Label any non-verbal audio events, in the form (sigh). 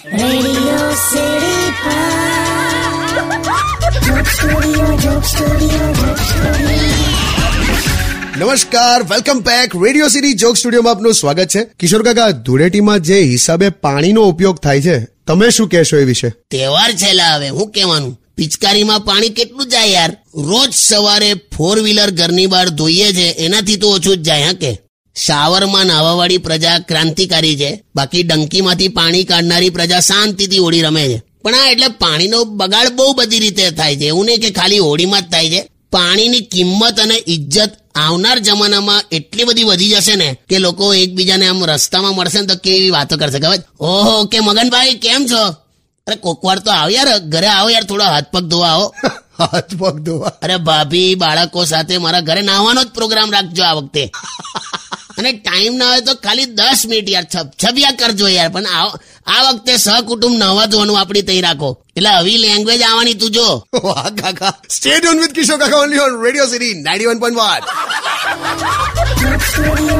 નમસ્કાર welcome back radio city joke સ્ટુડિયોમાં આપનું સ્વાગત છે. કિશોર કાકા, ધૂળેટીમાં જે હિસાબે પાણીનો ઉપયોગ થાય છે, તમે શું કહેશો એ વિશે? તહેવાર છે લા હવે હું કહેવાનું. પિચકારીમાં પાણી કેટલું જાય યાર? રોજ સવારે ફોર વ્હીલર ઘરની બહાર ધોઈએ છે, એનાથી તો ઓછું જ જાય, હા કે? શાવરમાં નાવાવાળી પ્રજા ક્રાંતિકારી છે. બાકી ડંકીમાંથી પાણી કાઢનારી પ્રજા શાંતિથી હોળી રમે છે. પણ આ એટલે પાણીનો બગાડ બહુ બધી રીતે થાય છે. એવું નહીં કે ખાલી હોળીમાં જ થાય છે. પાણીની કિંમત અને ઇજ્જત આવનાર જમાનામાં એટલી બધી વધી જશે ને કે લોકો એકબીજાને આમ રસ્તામાં મળશે ને તો કેવી વાતો કરશે. ખબર? ઓહો કે મગનભાઈ કેમ છો? અરે કોકવાર તો આવ યાર. ઘરે આવો યાર થોડો હાથ પગ ધોવા આવો. (laughs) હાથ પગ ધોવા? અરે ભાભી બાળકો સાથે મારા ઘરે નાહવાનો જ પ્રોગ્રામ રાખજો આ વખતે. અને ટાઈમ ના હોય તો ખાલી દસ મિનિટ યાર છપ છબિયા કરજો યાર પણ આ આ વખતે સહકુટુંબ નવા ધોવાનું આપણી તઈ રાખો. એટલે આવી લેંગ્વેજ આવવાની તું જો. (laughs) વાહ કાકા. Stay tune with Kishore Kaka only on radio city 91.1 Joke Studio,